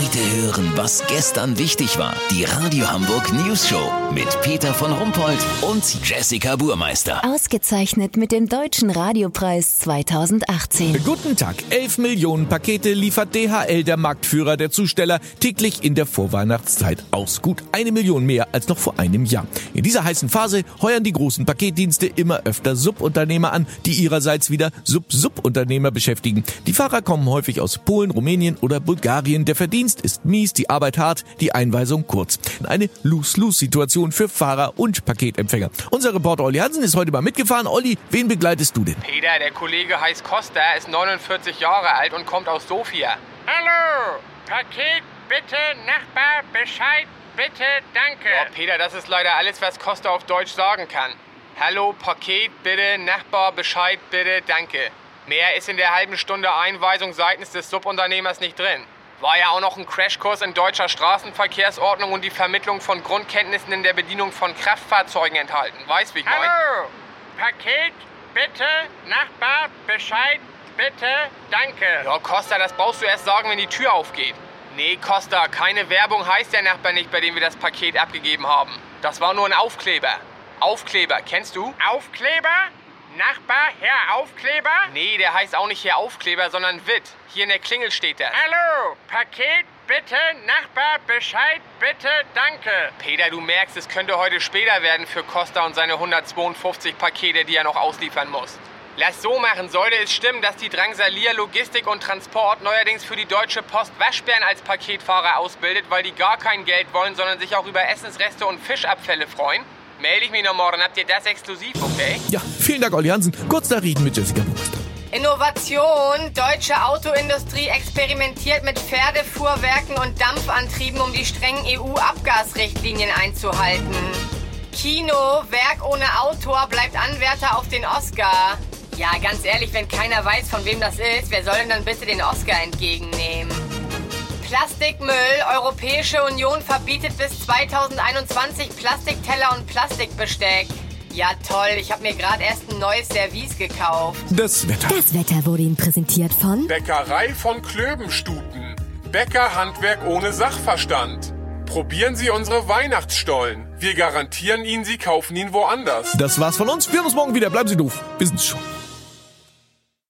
Heute hören, was gestern wichtig war. Die Radio Hamburg News Show mit Peter von Rumpold und Jessica Burmeister. Ausgezeichnet mit dem Deutschen Radiopreis 2018. Guten Tag. 11 Millionen Pakete liefert DHL, der Marktführer der Zusteller, täglich in der Vorweihnachtszeit aus. Gut eine Million mehr als noch vor einem Jahr. In dieser heißen Phase heuern die großen Paketdienste immer öfter Subunternehmer an, die ihrerseits wieder Sub-Subunternehmer beschäftigen. Die Fahrer kommen häufig aus Polen, Rumänien oder Bulgarien. Der Verdienst ist mies, die Arbeit hart, die Einweisung kurz. Eine Lose-Lose-Situation für Fahrer und Paketempfänger. Unser Reporter Olli Hansen ist heute mal mitgefahren. Olli, wen begleitest du denn? Peter, der Kollege heißt Costa, ist 49 Jahre alt und kommt aus Sofia. Hallo! Paket, bitte, Nachbar, Bescheid, bitte, danke. Ja, Peter, das ist leider alles, was Costa auf Deutsch sagen kann. Hallo, Paket, bitte, Nachbar, Bescheid, bitte, danke. Mehr ist in der halben Stunde Einweisung seitens des Subunternehmers nicht drin. War ja auch noch ein Crashkurs in deutscher Straßenverkehrsordnung und die Vermittlung von Grundkenntnissen in der Bedienung von Kraftfahrzeugen enthalten. Weißt wie ich meine? Hallo! Paket, bitte, Nachbar, Bescheid, bitte, danke. Ja, Costa, das brauchst du erst sagen, wenn die Tür aufgeht. Nee, Costa, keine Werbung heißt der Nachbar nicht, bei dem wir das Paket abgegeben haben. Das war nur ein Aufkleber. Aufkleber, kennst du? Aufkleber? Nachbar, Herr Aufkleber? Nee, der heißt auch nicht Herr Aufkleber, sondern Witt. Hier in der Klingel steht das. Hallo, Paket, bitte, Nachbar, Bescheid, bitte, danke. Peter, du merkst, es könnte heute später werden für Costa und seine 152 Pakete, die er noch ausliefern muss. Lass so machen, sollte es stimmen, dass die Drangsalier Logistik und Transport neuerdings für die Deutsche Post Waschbären als Paketfahrer ausbildet, weil die gar kein Geld wollen, sondern sich auch über Essensreste und Fischabfälle freuen, melde ich mich noch morgen. Habt ihr das exklusiv, okay? Ja, vielen Dank, Olli Hansen. Kurz Nachrichten mit Jessica Burmeister. Innovation. Deutsche Autoindustrie experimentiert mit Pferdefuhrwerken und Dampfantrieben, um die strengen EU-Abgasrichtlinien einzuhalten. Kino, Werk ohne Autor, bleibt Anwärter auf den Oscar. Ja, ganz ehrlich, wenn keiner weiß, von wem das ist, wer soll denn dann bitte den Oscar entgegennehmen? Plastikmüll. Europäische Union verbietet bis 2021 Plastikteller und Plastikbesteck. Ja, toll. Ich habe mir gerade erst ein neues Service gekauft. Das Wetter. Das Wetter wurde Ihnen präsentiert von Bäckerei von Klöbenstuten. Bäckerhandwerk ohne Sachverstand. Probieren Sie unsere Weihnachtsstollen. Wir garantieren Ihnen, Sie kaufen ihn woanders. Das war's von uns. Wir hören uns morgen wieder. Bleiben Sie doof. Wir sind's schon.